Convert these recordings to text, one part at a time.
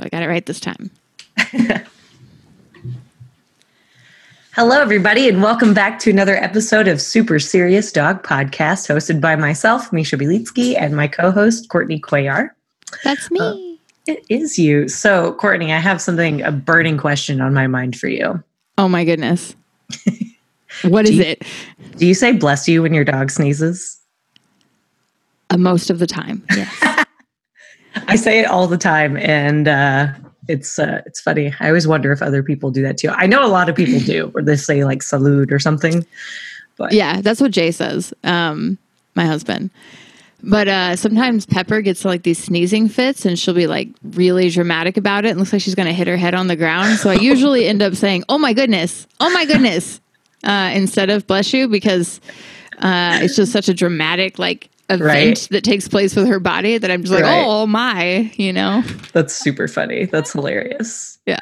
so I got it right this time. Hello, everybody, and welcome back to another episode of Super Serious Dog Podcast, hosted by myself, Misha Belitsky, and my co-host Courtney Cuellar. That's me. Uh, it is you. So, Courtney, I have something a burning question on my mind for you. Oh my goodness. what is you, it? Do you say "bless you" when your dog sneezes? Uh, most of the time, yes. I say it all the time, and uh, it's uh, it's funny. I always wonder if other people do that too. I know a lot of people do, or they say like "salute" or something. But yeah, that's what Jay says. Um, my husband. But uh, sometimes Pepper gets like these sneezing fits, and she'll be like really dramatic about it. and looks like she's going to hit her head on the ground. So I usually end up saying, "Oh my goodness! Oh my goodness!" Uh, instead of "bless you," because uh, it's just such a dramatic like event right. that takes place with her body that I'm just like, right. oh my, you know? That's super funny. That's hilarious. Yeah.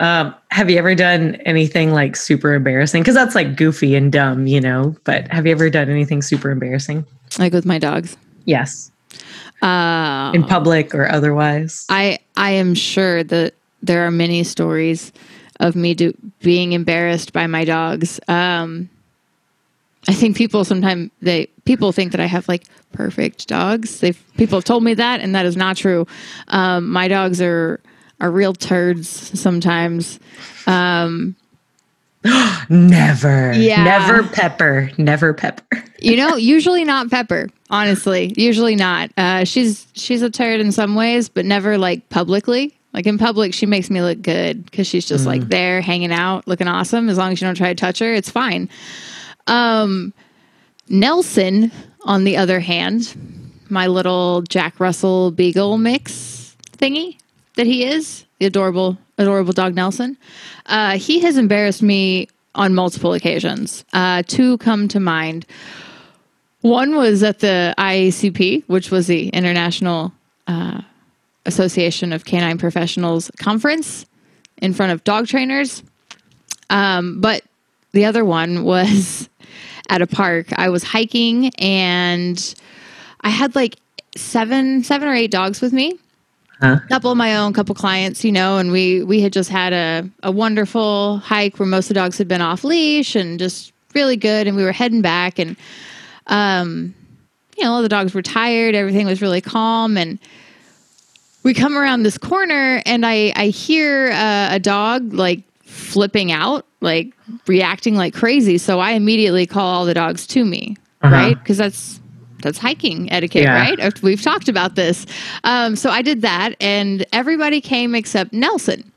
Um, have you ever done anything like super embarrassing? Because that's like goofy and dumb, you know. But have you ever done anything super embarrassing? Like with my dogs? Yes. Uh, In public or otherwise? I I am sure that there are many stories of me do, being embarrassed by my dogs. Um, I think people sometimes they people think that I have like perfect dogs. They people have told me that, and that is not true. Um, my dogs are are real turds sometimes. Um, never, yeah, never pepper, never pepper. you know, usually not pepper. Honestly, usually not. Uh, she's she's a turd in some ways, but never like publicly. Like in public, she makes me look good because she's just mm. like there hanging out, looking awesome. As long as you don't try to touch her, it's fine. Um, Nelson, on the other hand, my little Jack Russell Beagle mix thingy that he is, the adorable, adorable dog Nelson, uh, he has embarrassed me on multiple occasions. Uh, two come to mind. One was at the IACP, which was the International uh, Association of Canine Professionals conference in front of dog trainers. Um, but the other one was at a park. I was hiking and I had like seven, seven or eight dogs with me. Huh? couple of my own, couple clients, you know, and we we had just had a, a wonderful hike where most of the dogs had been off leash and just really good. And we were heading back, and um, you know, all the dogs were tired. Everything was really calm, and we come around this corner, and I I hear uh, a dog like flipping out, like reacting like crazy. So I immediately call all the dogs to me, uh-huh. right? Because that's that's hiking etiquette, yeah. right? We've talked about this. Um, so I did that, and everybody came except Nelson.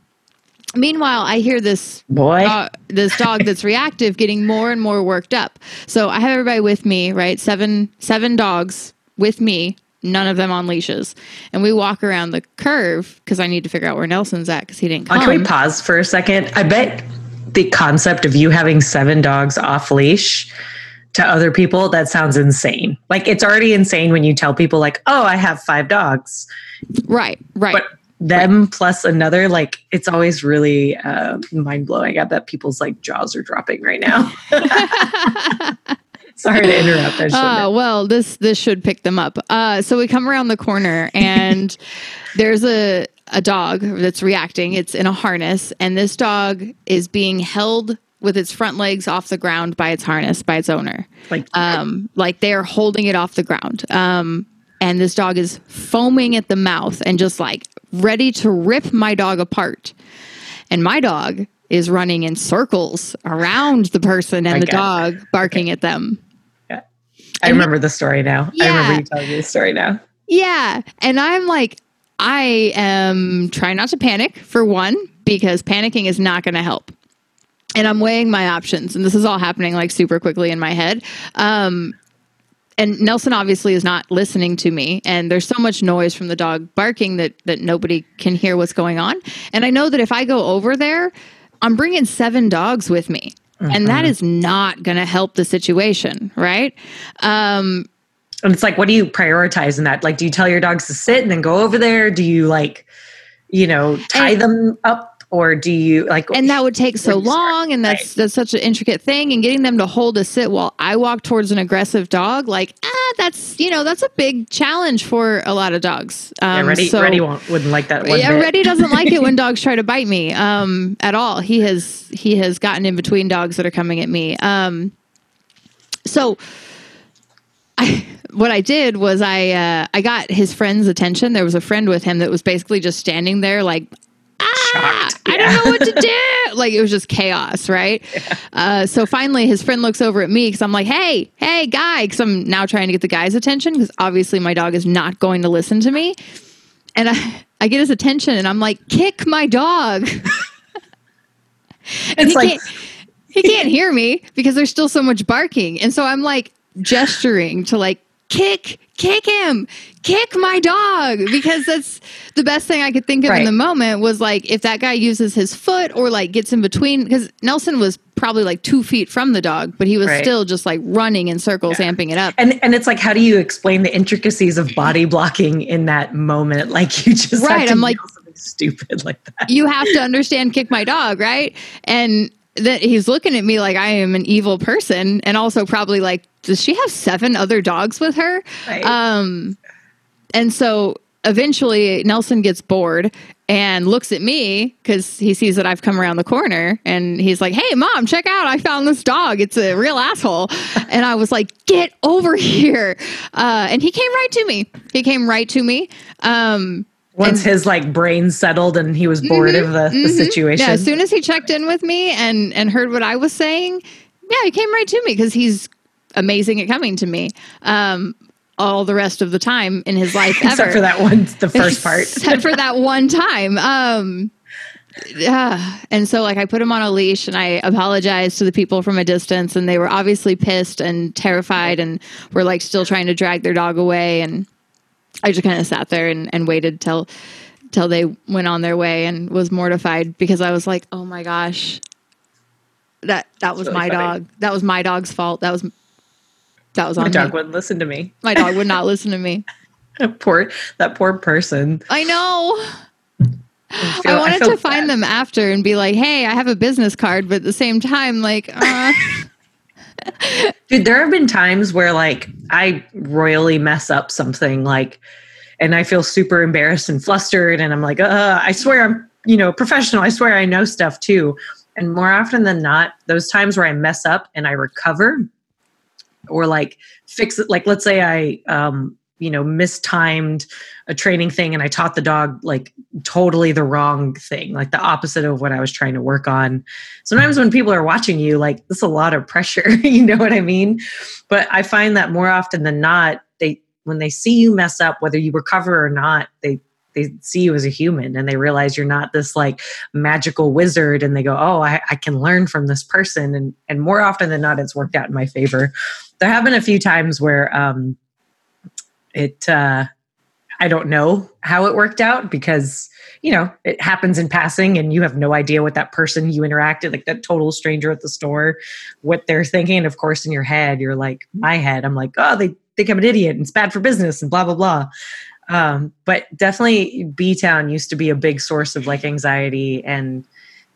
Meanwhile, I hear this boy, uh, this dog that's reactive, getting more and more worked up. So I have everybody with me, right? Seven, seven dogs with me, none of them on leashes. And we walk around the curve because I need to figure out where Nelson's at because he didn't come. can we pause for a second? I bet the concept of you having seven dogs off leash to other people, that sounds insane. Like it's already insane when you tell people like, oh, I have five dogs. Right, right. But them right. plus another, like it's always really uh, mind blowing. I bet people's like jaws are dropping right now. Sorry to interrupt. Uh, well, this this should pick them up. Uh, so we come around the corner and there's a a dog that's reacting. It's in a harness, and this dog is being held with its front legs off the ground by its harness by its owner. Like um, like they're holding it off the ground. Um, and this dog is foaming at the mouth and just like ready to rip my dog apart. And my dog is running in circles around the person and the dog barking okay. at them. I remember the story now. Yeah. I remember you telling me the story now. Yeah. And I'm like, I am trying not to panic for one, because panicking is not going to help. And I'm weighing my options. And this is all happening like super quickly in my head. Um, and Nelson obviously is not listening to me. And there's so much noise from the dog barking that, that nobody can hear what's going on. And I know that if I go over there, I'm bringing seven dogs with me. Mm-hmm. And that mm-hmm. not going to help the situation, right? Um, and it's like, what do you prioritize in that? Like, do you tell your dogs to sit and then go over there? Do you like, you know, tie and, them up or do you like and that would take so long and that's that's such an intricate thing and getting them to hold a sit while i walk towards an aggressive dog like ah that's you know that's a big challenge for a lot of dogs. Um, yeah, Reddy, so, Reddy won't, wouldn't like that yeah bit. Reddy doesn't like it when dogs try to bite me um, at all. He has he has gotten in between dogs that are coming at me. Um, so I, what I did was I uh, I got his friend's attention. There was a friend with him that was basically just standing there like ah, I don't know what to do. like it was just chaos, right? Yeah. Uh, so finally, his friend looks over at me because I'm like, "Hey, hey, guy!" Because I'm now trying to get the guy's attention because obviously my dog is not going to listen to me. And I, I get his attention, and I'm like, "Kick my dog!" and he like can't, he can't hear me because there's still so much barking, and so I'm like gesturing to like kick, kick him, kick my dog, because that's the best thing I could think of right. in the moment was like if that guy uses his foot or like gets in between, because Nelson was probably like two feet from the dog, but he was right. still just like running in circles, yeah. amping it up. And and it's like, how do you explain the intricacies of body blocking in that moment? Like you just right. I'm like stupid like that. You have to understand kick my dog, right? And that he's looking at me like I am an evil person, and also probably like, does she have seven other dogs with her? Right. Um, and so eventually Nelson gets bored and looks at me because he sees that I've come around the corner and he's like, Hey, mom, check out. I found this dog. It's a real asshole. and I was like, Get over here. Uh, and he came right to me. He came right to me. Um, once his like brain settled and he was bored mm-hmm, of the, mm-hmm. the, situation. Yeah, as soon as he checked in with me and and heard what I was saying, yeah, he came right to me because he's amazing at coming to me. Um, all the rest of the time in his life, except for that one, the first part, except for that one time. Um, yeah. And so like I put him on a leash and I apologized to the people from a distance and they were obviously pissed and terrified and were like still trying to drag their dog away and I just kind of sat there and, and waited till till they went on their way and was mortified because I was like, oh my gosh, that that was really my funny. dog. That was my dog's fault. That was that was on my dog me. wouldn't listen to me. My dog would not listen to me. poor that poor person. I know. I, feel, I wanted I to find them after and be like, "Hey, I have a business card," but at the same time, like, uh, Dude, there have been times where like I royally mess up something like and I feel super embarrassed and flustered and I'm like, uh, I swear I'm, you know, professional. I swear I know stuff too. And more often than not, those times where I mess up and I recover or like fix it, like let's say I um you know mistimed a training thing and i taught the dog like totally the wrong thing like the opposite of what i was trying to work on. Sometimes when people are watching you like there's a lot of pressure you know what i mean? But i find that more often than not they when they see you mess up whether you recover or not they they see you as a human and they realize you're not this like magical wizard and they go oh I, I, can learn from this person and and more often than not it's worked out in my favor. There have been a few times where um it uh, I don't know how it worked out because you know it happens in passing and you have no idea what that person you interacted like that total stranger at the store what they're thinking. And of course in your head you're like my head i'm like oh they think i'm an idiot and it's bad for business and blah blah blah. Um, but definitely b town used to be a big source of like anxiety and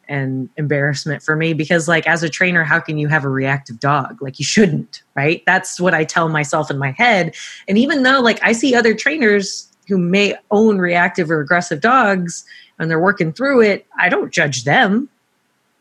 and embarrassment for me because like as a trainer how can you have a reactive dog? Like you shouldn't right? That's what i tell myself in my head. And even though like i see other trainers who may own reactive or aggressive dogs and they're working through it i don't judge them.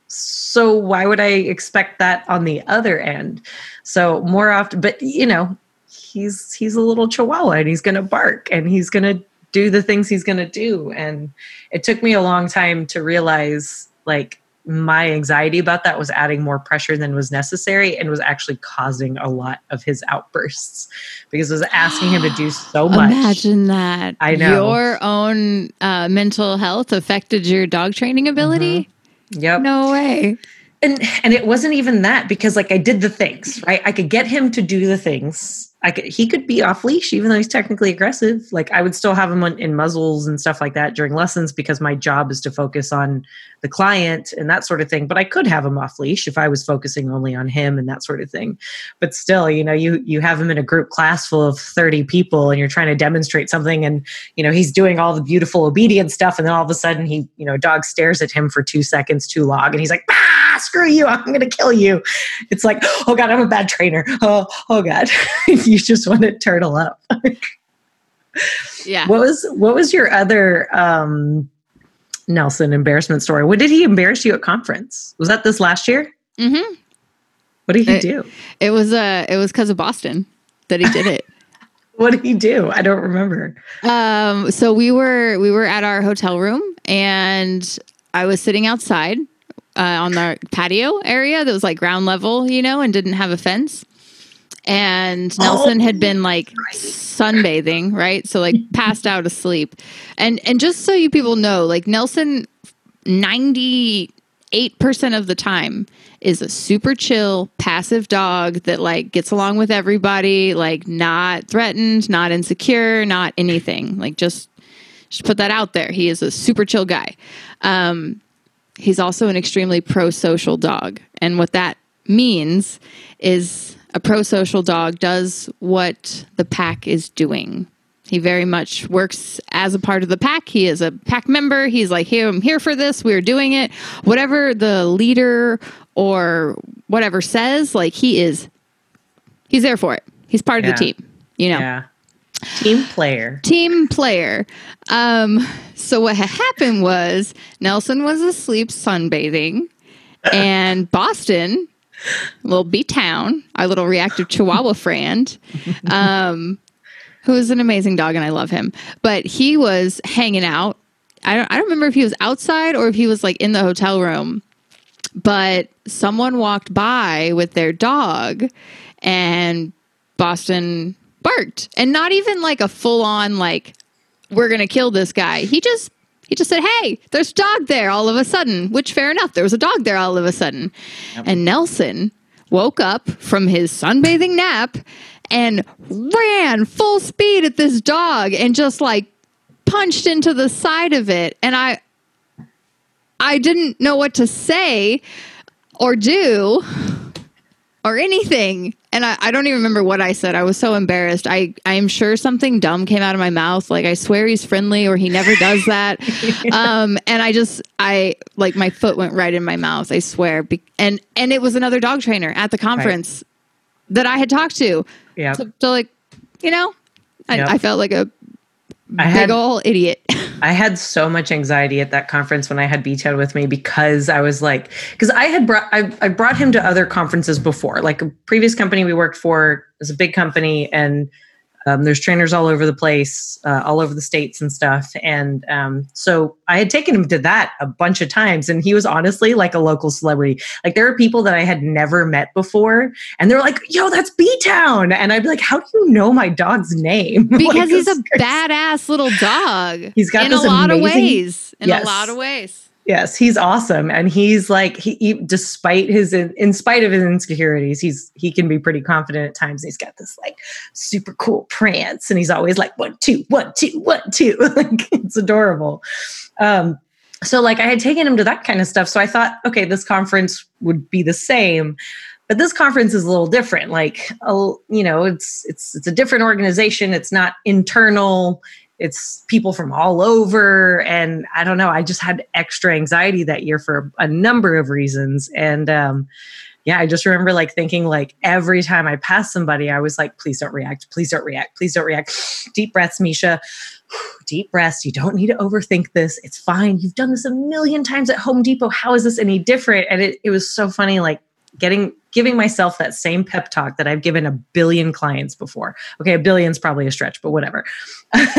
So why would i expect that on the other end? So more often but you know he's he's a little chihuahua and he's going to bark and he's going to do the things he's going to do. And it took me a long time to realize like my anxiety about that was adding more pressure than was necessary and was actually causing a lot of his outbursts because it was asking him to do so much. Imagine that. I know. Your own uh, mental health affected your dog training ability? Mm-hmm. Yep. No way. And and it wasn't even that because like I did the things, right? I could get him to do the things I could, he could be off leash even though he's technically aggressive. Like I would still have him in muzzles and stuff like that during lessons because my job is to focus on the client and that sort of thing. But I could have him off leash if I was focusing only on him and that sort of thing. But still, you know, you you have him in a group class full of 30 people and you're trying to demonstrate something and you know, he's doing all the beautiful obedience stuff and then all of a sudden he, you know, dog stares at him for 2 seconds too long and he's like, "Ah, screw you. I'm going to kill you." It's like, "Oh god, I'm a bad trainer." Oh, oh god. you just want to turtle up. yeah. What was what was your other um Nelson embarrassment story? What did he embarrass you at conference? Was that this last year? Mm-hmm. What did he It- do? It was uh it was because of Boston that he did it. What did he do? I don't remember. um so we were we were at our hotel room and I was sitting outside uh, on the patio area that was like ground level, you know, and didn't have a fence. And Nelson had been like sunbathing, right? So like passed out asleep. And and just so you people know, like Nelson 98% of the time is a super chill, passive dog that like gets along with everybody, like not threatened, not insecure, not anything. Like just just put that out there. He is a super chill guy. Um, he's also an extremely pro-social dog, and what that means is a pro-social dog does what the pack is doing. He very much works as a part of the pack. He is a pack member. He's like, here, I'm here for this. We're doing it. Whatever the leader or whatever says, like he is, he's there for it. He's part of the team, you know Yeah. Team player. team player. Um, so what happened was Nelson was asleep sunbathing, and Boston, little B town, our little reactive Chihuahua friend, um, who is an amazing dog, and I love him. But he was hanging out. I don't. I don't remember if he was outside or if he was like in the hotel room. But someone walked by with their dog, and Boston barked, and not even like a full on like we're gonna kill this guy. He just he just said, "Hey, there's a dog there." All of a sudden, which fair enough, there was a dog there all of a sudden, and Nelson woke up from his sunbathing nap and ran full speed at this dog and just like punched into the side of it, and I I didn't know what to say or do or anything. And I, I don't even remember what I said. I was so embarrassed. I, I am sure something dumb came out of my mouth. Like I swear he's friendly or he never does that. um, and I just, I like my foot went right in my mouth. I swear. Be- and, and it was another dog trainer at the conference that I had talked to. Yeah. So, so like, you know, I, Yep. I felt like a I big had ol' idiot. I had so much anxiety at that conference when I had B-Town with me because I was like, because I had brought I, I brought him to other conferences before. Like a previous company we worked for is a big company, and um, there's trainers all over the place, uh, all over the states and stuff. And um, so I had taken him to that a bunch of times, and he was honestly like a local celebrity. Like there are people that I had never met before, and they're like, "Yo, that's B-Town," and I'd be like, "How do you know my dog's name?" Like, because he's a is- badass little dog. He's got in a lot of ways. In Yes. a lot of ways. Yes, he's awesome, and he's like he, he despite his in spite of his insecurities, he's he can be pretty confident at times. He's got this like super cool prance, and he's always like one two one two one two. like it's adorable. Um, so like I had taken him to that kind of stuff, so I thought, okay, this conference would be the same. But this conference is a little different. Like, uh, you know, it's it's it's a different organization. It's not internal it's people from all over. And i don't know i just had extra anxiety that year for a number of reasons. And um yeah i just remember like thinking like every time i passed somebody i was like please don't react. Please don't react. Please don't react. Deep breaths misha. Deep breaths. You don't need to overthink this. It's fine. You've done this a million times at home depot. How is this any different? And it, it was so funny like getting giving myself that same pep talk that I've given a billion clients before. Okay, a billion's probably a stretch, but whatever.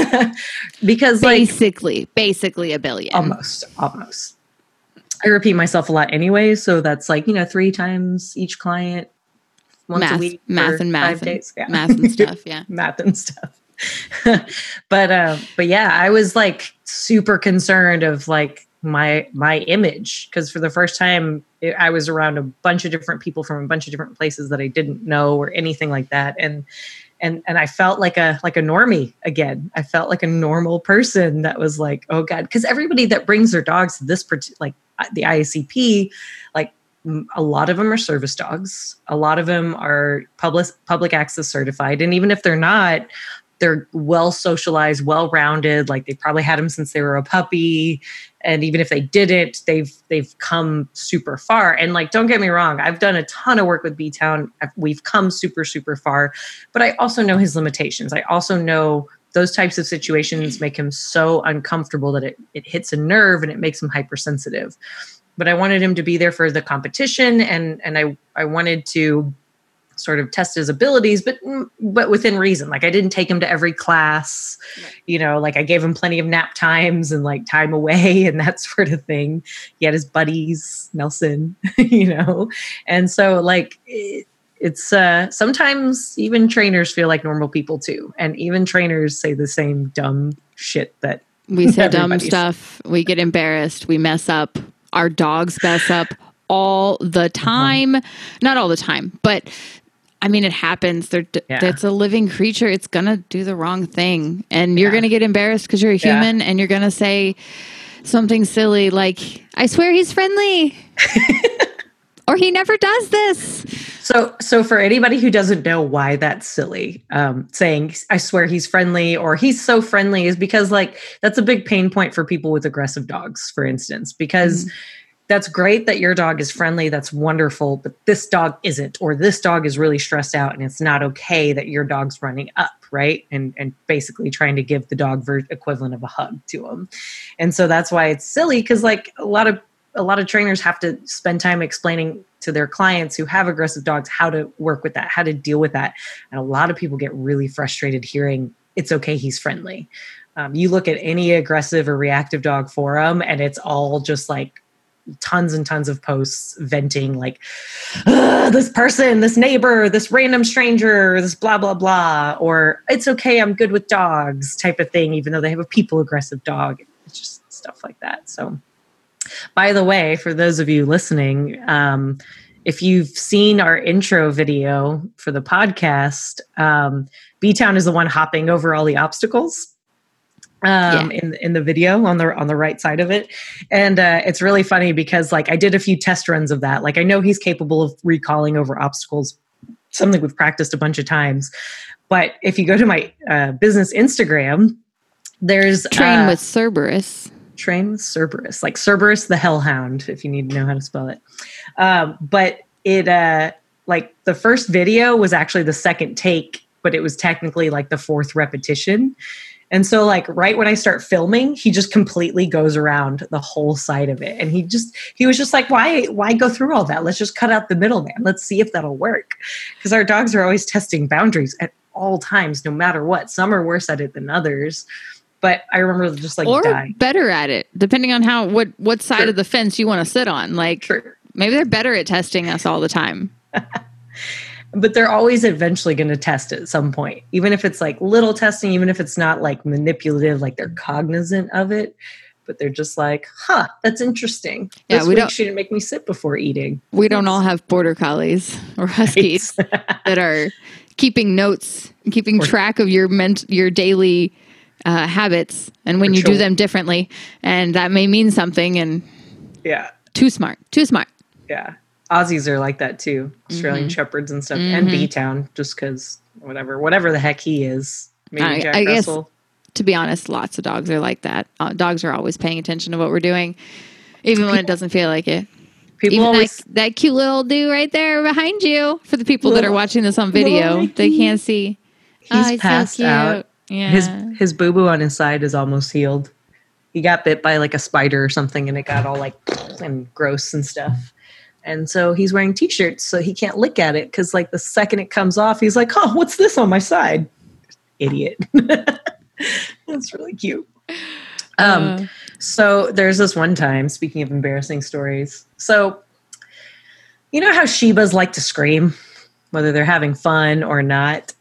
because like Basically, basically a billion. almost, almost. I repeat myself a lot anyway, so that's like, you know, three times each client once math, a week. math and math and, days. Yeah. math and stuff. Yeah. math and stuff. but uh, but yeah, I was like super concerned of like my my image because for the first time it, I was around a bunch of different people from a bunch of different places that I didn't know or anything like that, and and and I felt like a like a normie again. I felt like a normal person that was like, oh god, because everybody that brings their dogs to this like uh, the IACP, like a lot of them are service dogs. A lot of them are public public access certified, and even if they're not, they're well socialized, well rounded. Like they probably had them since they were a puppy, and even if they didn't, they've they've come super far. And like, don't get me wrong, I've done a ton of work with B Town. We've come super super far, but I also know his limitations. I also know those types of situations make him so uncomfortable that it, it hits a nerve and it makes him hypersensitive but i wanted him to be there for the competition and and i i wanted to sort of test his abilities but but within reason. Like i didn't take him to every class. Right. you know like i gave him plenty of nap times and like time away and that sort of thing. He had his buddies nelson you know? And so like it, it's uh sometimes even trainers feel like normal people too. And even trainers say the same dumb shit that we say dumb stuff. We get embarrassed. We mess up. Our dogs mess up all the uh-huh. time. Not all the time but I mean, it happens. They're, yeah. It's a living creature. It's going to do the wrong thing. And you're yeah. to get embarrassed because you're a human yeah. and you're going to say something silly like, I swear he's friendly. or he never does this. So, so for anybody who doesn't know why that's silly, um, saying "I swear he's friendly" or "he's so friendly" is because like that's a big pain point for people with aggressive dogs, for instance, because. Mm-hmm that's great that your dog is friendly. That's wonderful. But this dog isn't, or this dog is really stressed out and it's not okay that your dog's running up, right? And, and basically trying to give the dog ver- equivalent of a hug to him. And so that's why it's silly because like a lot of, a lot of trainers have to spend time explaining to their clients who have aggressive dogs how to work with that, how to deal with that. And a lot of people get really frustrated hearing it's okay, he's friendly. Um, you look at any aggressive or reactive dog forum and it's all just like tons and tons of posts venting like this person this neighbor this random stranger this blah blah blah or it's okay i'm good with dogs type of thing even though they have a people aggressive dog. It's just stuff like that. So by the way for those of you listening um, if you've seen our intro video for the podcast um, b-town is the one hopping over all the obstacles um, yeah. in in the video on the on the right side of it, and uh, it's really funny because like I did a few test runs of that. Like I know he's capable of recalling over obstacles, something we've practiced a bunch of times. But if you go to my uh, business Instagram, there's train uh, with Cerberus. Train with Cerberus, like Cerberus the Hellhound, if you need to know how to spell it. Um, but it uh, like the first video was actually the second take, but it was technically like the fourth repetition and so, like, right when I start filming, he just completely goes around the whole side of it. And he just, he was just like, why, why go through all that? Let's just cut out the middleman. Let's see if that'll work. Because our dogs are always testing boundaries at all times, no matter what. Some are worse at it than others. But I remember just like or dying. better at it, depending on how what what side sure. of the fence you want to sit on. Like sure. maybe they're better at testing us all the time. but they're always eventually going to test at some point. Even if it's like little testing even if it's not like manipulative like they're cognizant of it but they're just like huh that's interesting. Yeah, this we week shouldn't make me sit before eating. We don't all have border collies or huskies that are keeping notes keeping track of your ment- your daily uh, habits and when you do them differently and that may mean something and yeah. too smart too smart. Yeah Aussies are like that too, Australian mm-hmm. shepherds and stuff, mm-hmm. and B Town, just because whatever, whatever the heck he is. Maybe Jack I Russell. Guess, to be honest, lots of dogs are like that. Uh, dogs are always paying attention to what we're doing, even people, when it doesn't feel like it. People even always, that, that cute little dude right there behind you. For the people little, that are watching this on video, they can't see. He's, oh, he's passed so out. Yeah. His his boo boo on his side is almost healed. He got bit by like a spider or something, and it got all like and gross and stuff. And so he's wearing t-shirts so he can't look at it because like the second it comes off, he's like, oh, what's this on my side? Idiot. That's really cute. Um, uh. so there's this one time, speaking of embarrassing stories. So you know how Shibas like to scream, whether they're having fun or not,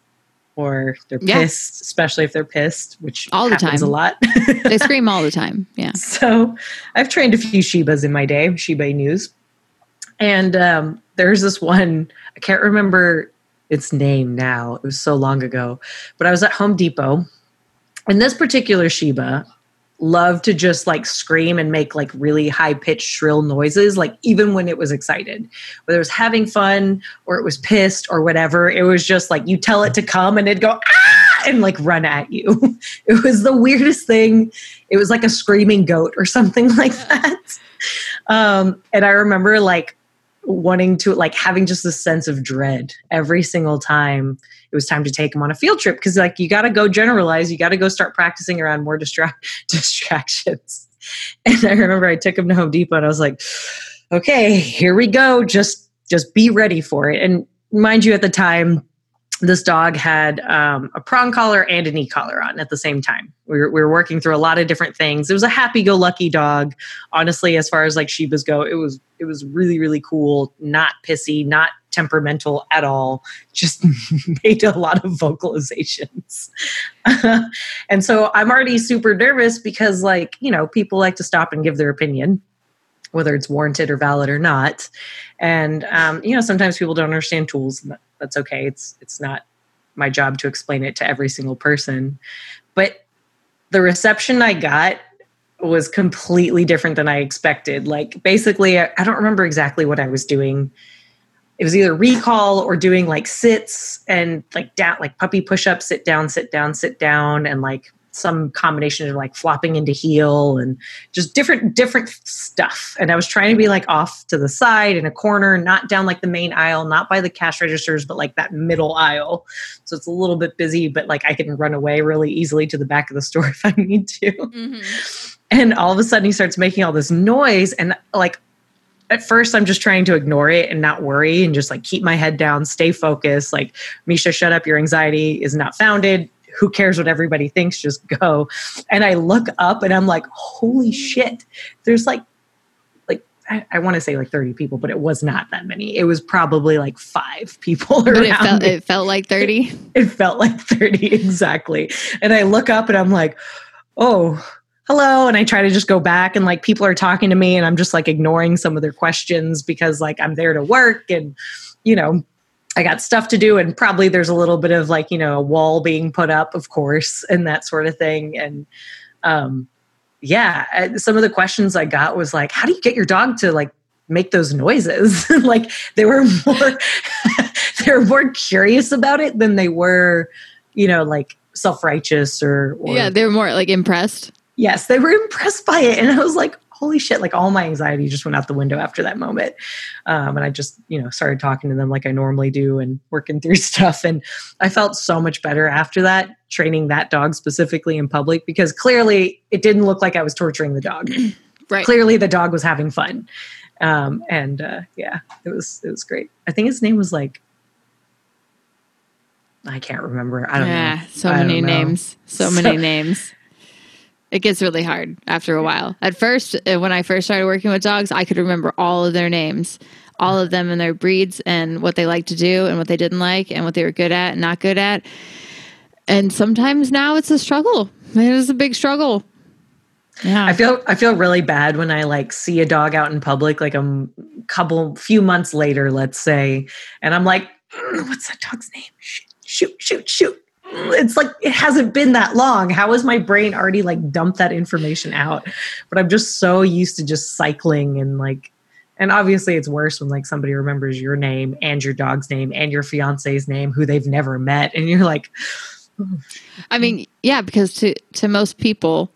or they're yeah. pissed, especially if they're pissed, which all the time a lot. they scream all the time. Yeah. So I've trained a few Shibas in my day, Shiba Inus. And um, there's this one, I can't remember its name now. It was so long ago. But I was at Home Depot, and this particular Shiba loved to just like scream and make like really high pitched shrill noises like even when it was excited. Whether it was having fun or it was pissed or whatever it was just like you tell it to come and it'd go ah! and like run at you. It was the weirdest thing. It was like a screaming goat or something like that. Um and i remember like wanting to like having just a sense of dread every single time it was time to take him on a field trip because like you got to go generalize you got to go start practicing around more distract distractions. And i remember i took him to home depot and i was like okay here we go just just be ready for it. And mind you at the time this dog had um, a prong collar and an e-collar on at the same time. We were, we were working through a lot of different things. It was a happy-go-lucky dog. Honestly, as far as like Shibas go, it was it was really really cool. Not pissy, not temperamental at all. Just made a lot of vocalizations. and so I'm already super nervous because like you know people like to stop and give their opinion whether it's warranted or valid or not. And um, you know, sometimes people don't understand tools, and that's okay. It's it's not my job to explain it to every single person. But the reception I got was completely different than I expected. Like basically, I, I don't remember exactly what I was doing. It was either recall or doing like sits and like down, like puppy push up, sit down, sit down, sit down, and like some combination of like flopping into heel and just different different stuff and i was trying to be like off to the side in a corner not down like the main aisle not by the cash registers but like that middle aisle so it's a little bit busy but like i can run away really easily to the back of the store if i need to mm-hmm. and all of a sudden he starts making all this noise and like at first I'm just trying to ignore it and not worry and just like keep my head down, stay focused. Like, Misha, shut up. Your anxiety is not founded who cares what everybody thinks? Just go. And I look up and I'm like, holy shit. There's like, like I, I want to say like 30 people, but it was not that many. It was probably like five people but around. It felt, it felt like 30. It, it felt like 30 exactly. And I look up and I'm like, oh, hello and i try to just go back and like people are talking to me and i'm just like ignoring some of their questions because like i'm there to work and you know I got stuff to do, and probably there's a little bit of like, you know, a wall being put up, of course, and that sort of thing. And um, yeah, some of the questions I got was like, how do you get your dog to like make those noises? like they were more, they were more curious about it than they were, you know, like self righteous or, or. Yeah, they were more like impressed. Yes, they were impressed by it. And I was like, holy shit, like all my anxiety just went out the window after that moment. Um, and I just, you know, started talking to them like I normally do and working through stuff. And I felt so much better after that, training that dog specifically in public because clearly it didn't look like I was torturing the dog. right. Clearly the dog was having fun. Um, and uh, yeah, it was it was great. I think his name was like I can't remember. I don't know. yeah, know. So many names. So, so many names. It gets really hard after a while. At first, uh, when I first started working with dogs, I could remember all of their names, all of them and their breeds and what they liked to do and what they didn't like and what they were good at and not good at. And sometimes now it's a struggle. It is a big struggle. Yeah. I feel I feel really bad when I like see a dog out in public like a couple few months later, let's say, and I'm like, mm, what's that dog's name? Shoot, shoot, shoot, shoot it's like it hasn't been that long. How has my brain already like dumped that information out? But I'm just so used to just cycling and like and obviously it's worse when like somebody remembers your name and your dog's name and your fiance's name who they've never met and you're like hmm. I mean, yeah, because to to most people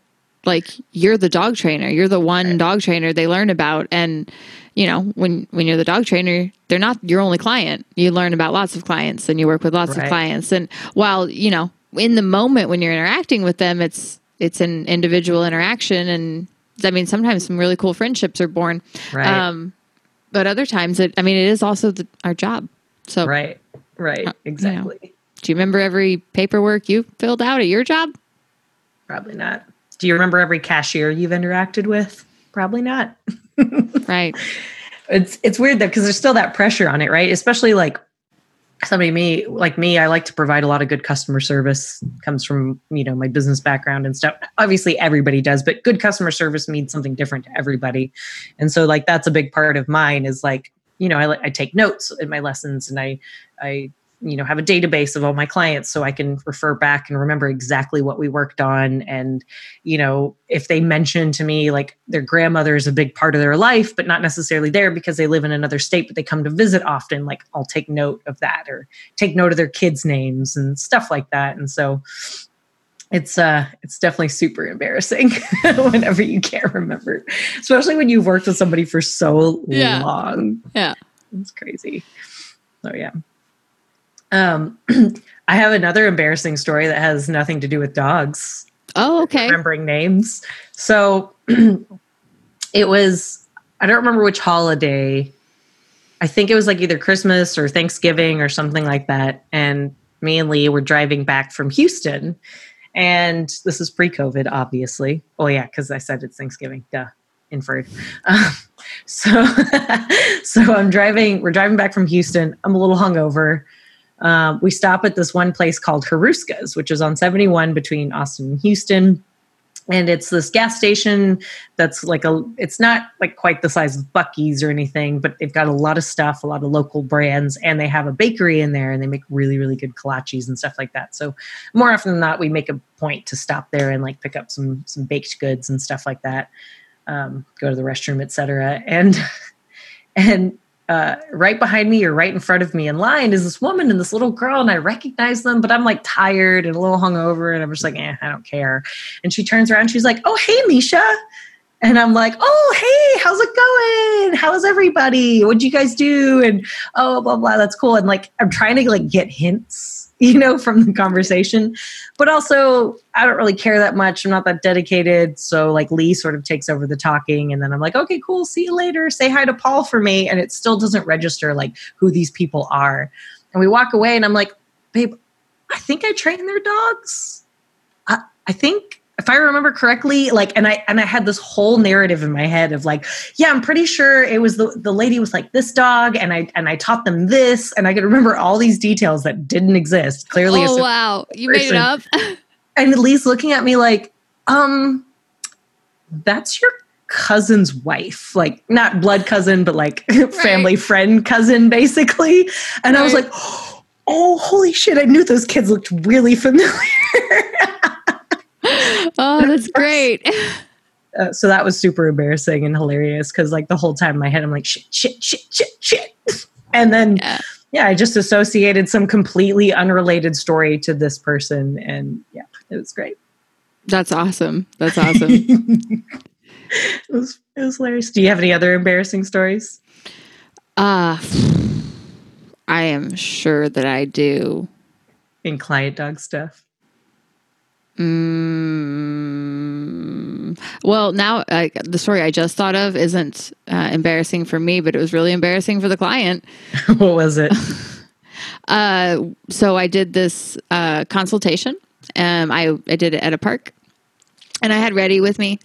like you're the dog trainer. You're the one right. dog trainer they learn about and you know, when when you're the dog trainer, they're not your only client. You learn about lots of clients and you work with lots right. of clients. And while, you know, in the moment when you're interacting with them, it's it's an individual interaction and I mean sometimes some really cool friendships are born. Right. Um, but other times it I mean it is also the, our job. So Right. Right. Exactly. You know, do you remember every paperwork you filled out at your job? Probably not. Do you remember every cashier you've interacted with? Probably not. right. It's it's weird though because there's still that pressure on it, right? Especially like somebody me like me i like to provide a lot of good customer service comes from you know my business background and stuff obviously everybody does but good customer service means something different to everybody and so like that's a big part of mine is like you know i, I take notes in my lessons and i i you know have a database of all my clients so i can refer back and remember exactly what we worked on. And you know if they mention to me like their grandmother is a big part of their life but not necessarily there because they live in another state but they come to visit often like i'll take note of that or take note of their kids names and stuff like that. And so it's uh it's definitely super embarrassing whenever you can't remember especially when you've worked with somebody for so Yeah. long. Yeah. it's crazy. So yeah um i have another embarrassing story that has nothing to do with dogs. Oh, okay. remembering names. So it was i don't remember which holiday. I think it was like either christmas or thanksgiving or something like that. And me and lee were driving back from houston. And this is pre-covid obviously. Oh yeah because i said it's thanksgiving. Duh. Inferred. Um, so so i'm driving we're driving back from houston. I'm a little hungover um, we stop at this one place called Hruska's, which is on 71 between Austin and Houston. And it's this gas station that's like a, it's not like quite the size of Buc-ee's or anything, but they've got a lot of stuff, a lot of local brands, and they have a bakery in there and they make really, really good kolaches and stuff like that. So more often than not, we make a point to stop there and like pick up some, some baked goods and stuff like that. Um, go to the restroom, etc. And, and uh, right behind me or right in front of me in line is this woman and this little girl, and I recognize them, but I'm like tired and a little hungover, and I'm just like, eh, I don't care. And she turns around, she's like, Oh, hey, Misha. And I'm like, Oh, hey, how's it going? How's everybody? What'd you guys do? And oh, blah blah, that's cool. And like, I'm trying to like get hints, you know, from the conversation, but also I don't really care that much. I'm not that dedicated. So like Lee sort of takes over the talking and then I'm like, okay, cool. See you later. Say hi to Paul for me. And it still doesn't register like who these people are. And we walk away and I'm like, babe, I think I train their dogs. I, I think if I remember correctly, like, and I and I had this whole narrative in my head of like, yeah, I'm pretty sure it was the the lady was like this dog, and I and I taught them this, and I could remember all these details that didn't exist. Clearly, Oh, wow. You made it up? and Lee's looking at me like, um, that's your cousin's wife, like not blood cousin, but like family friend cousin, basically. And I was like, oh, holy shit! I knew those kids looked really familiar. Oh, that's great. uh, so that was super embarrassing and hilarious because like the whole time in my head, I'm like, shit, shit, shit, shit, shit, and then. Yeah. Yeah, I just associated some completely unrelated story to this person, and yeah, it was great. That's awesome. That's awesome. it was it was hilarious. Do you have any other embarrassing stories? Uh, I am sure that I do. in client dog stuff. Mm, well, now uh, the story I just thought of isn't uh, embarrassing for me, but it was really embarrassing for the client. what was it? Uh, so I did this uh, consultation. Um, I, I did it at a park, and I had Reddy with me,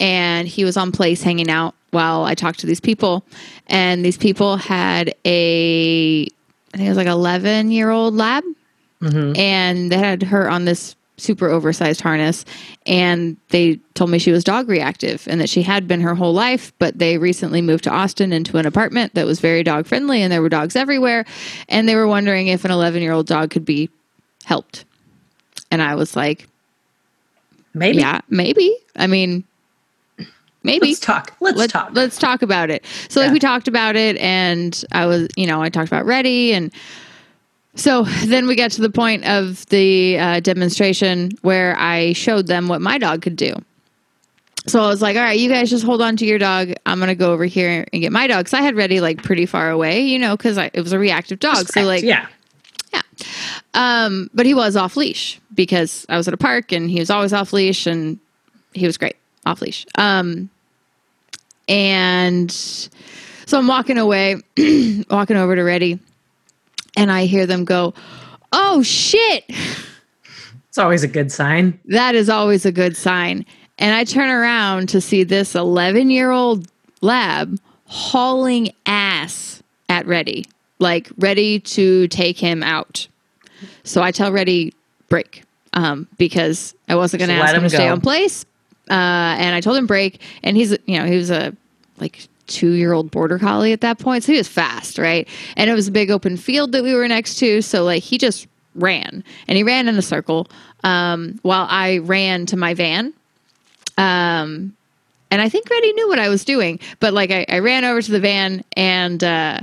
and he was on place hanging out while I talked to these people. And these people had a, I think it was like 11 year old lab, Mhm. and they had her on this super oversized harness and they told me she was dog reactive and that she had been her whole life but they recently moved to austin into an apartment that was very dog friendly and there were dogs everywhere and they were wondering if an 11 year old dog could be helped and i was like Maybe. yeah maybe i mean maybe Let's talk. Let's Let- talk. Let's talk about it. So like we talked about it and I was, you know, I talked about Reddy and so then we got to the point of the uh, demonstration where I showed them what my dog could do. So I was like, all right, you guys just hold on to your dog. I'm going to go over here and get my dog. Cause I had Reddy like pretty far away, you know, cause I, it was a reactive dog. So like, yeah. Yeah. Um, but he was off leash because I was at a park and he was always off leash and he was great off leash. Um, and so I'm walking away, walking over to Reddy, and I hear them go, "Oh shit!" It's always a good sign. That is always a good sign. And I turn around to see this 11 year old lab hauling ass at Reddy, like ready to take him out. So I tell Reddy, break, um, because I wasn't going to ask him to him stay on place. Uh, and I told him break, and he's, you know, he was a like two year old border collie at that point. So he was fast, right? And it was a big open field that we were next to. So like he just ran and he ran in a circle um, while I ran to my van. Um, and I think Reddy knew what I was doing, but like I, I ran over to the van and uh,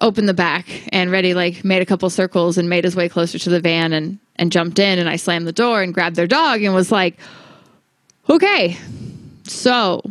opened the back, and Reddy like made a couple circles and made his way closer to the van and and jumped in, and I slammed the door and grabbed their dog and was like, "Okay, so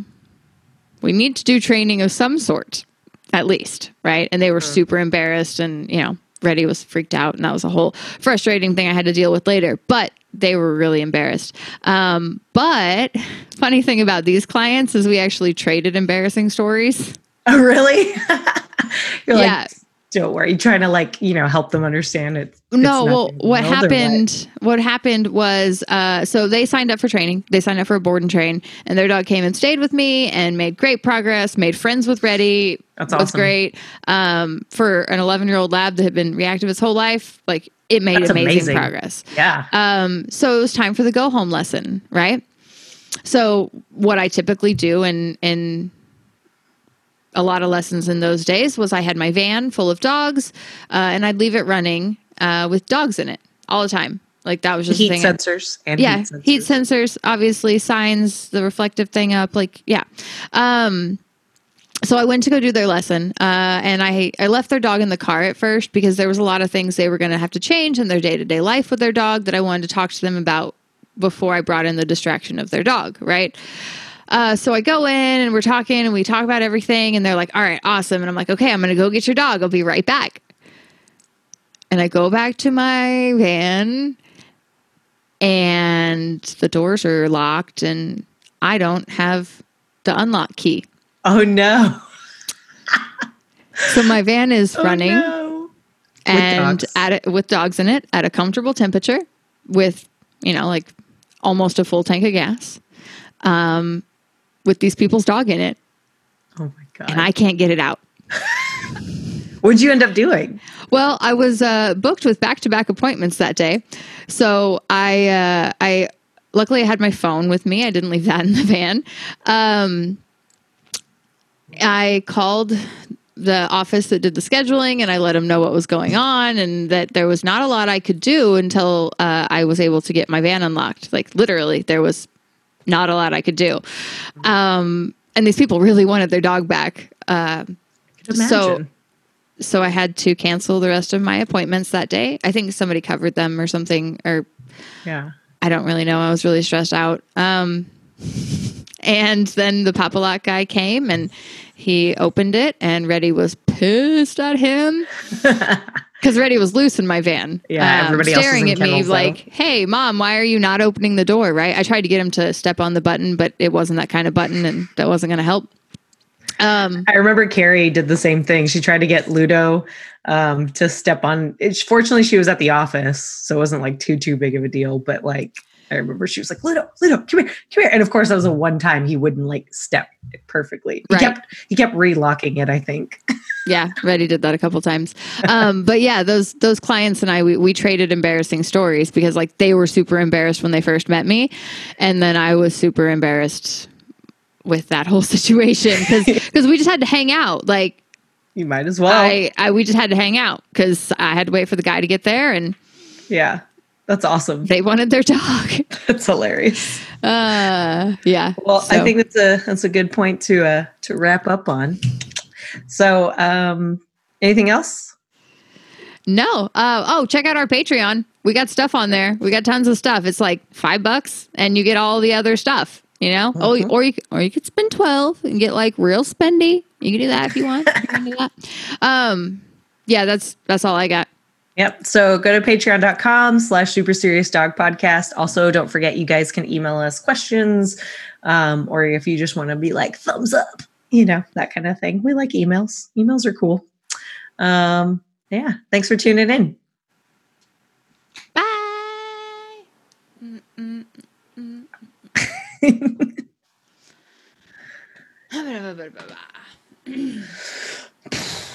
we need to do training of some sort, at least, right?" And they were super embarrassed, and you know, Reddy was freaked out, and that was a whole frustrating thing I had to deal with later. But they were really embarrassed. Um, but funny thing about these clients is we actually traded embarrassing stories. Oh, really? You're Yeah. like, don't worry. Trying to like, you know, help them understand it. No, well, what happened? What happened was, uh, so they signed up for training. They signed up for a board and train, and their dog came and stayed with me and made great progress. Made friends with Reddy. That's was awesome. great. Um, for an 11 year old lab that had been reactive its whole life, like it made That's amazing, amazing. progress. Yeah. Um, so it was time for the go home lesson, right? So what I typically do in in a lot of lessons in those days was I had my van full of dogs, uh, and I'd leave it running uh, with dogs in it all the time. Like that was just heat the thing. I- sensors and yeah, heat sensors. heat sensors, obviously signs the reflective thing up. Like yeah. Um, so I went to go do their lesson, uh, and I I left their dog in the car at first because there was a lot of things they were going to have to change in their day to day life with their dog that I wanted to talk to them about before I brought in the distraction of their dog, right? Uh, so I go in and we're talking and we talk about everything, and they're like, "All right, awesome," and I'm like, "Okay, I'm going to go get your dog. I'll be right back." And I go back to my van, and the doors are locked, and I don't have the unlock key. Oh no. So my van is Oh, running no. and dogs. at a, with dogs in it at a comfortable temperature, with you know like almost a full tank of gas, um, with these people's dog in it, Oh my god. and I can't get it out. What'd you end up doing? Well, I was uh, booked with back to back appointments that day, so I uh, I luckily I had my phone with me. I didn't leave that in the van. Um, I called the office that did the scheduling and I let them know what was going on and that there was not a lot I could do until uh, I was able to get my van unlocked. Like literally, there was not a lot I could do. Um, and these people really wanted their dog back. Uh, So- so I had to cancel the rest of my appointments that day. I think somebody covered them or something, or yeah. I don't really know. I was really stressed out. Um, and then the Pop-A-Lock guy came and he opened it, and Reddy was pissed at him because Reddy was loose in my van. Yeah, everybody else staring in at me though. like, "Hey, mom, why are you not opening the door?" Right? I tried to get him to step on the button, but it wasn't that kind of button, and that wasn't going to help. Um, I remember Carrie did the same thing. She tried to get Ludo um, to step on. It, fortunately, she was at the office, so it wasn't like too too big of a deal. But like, I remember she was like, "Ludo, Ludo, come here, come here." And of course, that was a one time he wouldn't like step perfectly. He Right. kept he kept relocking it. I think. Yeah, Reddy did that a couple times. Um, but yeah, those those clients and I we, we traded embarrassing stories because like they were super embarrassed when they first met me, and then I was super embarrassed with that whole situation because we just had to hang out. Like You might as well. I, I we just had to hang out because I had to wait for the guy to get there, and yeah, that's awesome. they wanted their dog. That's hilarious. Uh, yeah. Well, I think that's a that's a good point to uh to wrap up on. So, um, anything else? No. Uh, oh, check out our Patreon. We got stuff on there. We got tons of stuff. It's like five bucks, and you get all the other stuff. You know, oh, or you or you could spend twelve and get like real spendy. You can do that if you want. You do that. Um, yeah, that's that's all I got. Yep. So go to patreon.com slash super serious dog podcast. Also, don't forget you guys can email us questions um, or if you just want to be like thumbs up, you know, that kind of thing. We like emails. Emails are cool. Um, yeah. Thanks for tuning in. Bye. Mm-mm-mm-mm.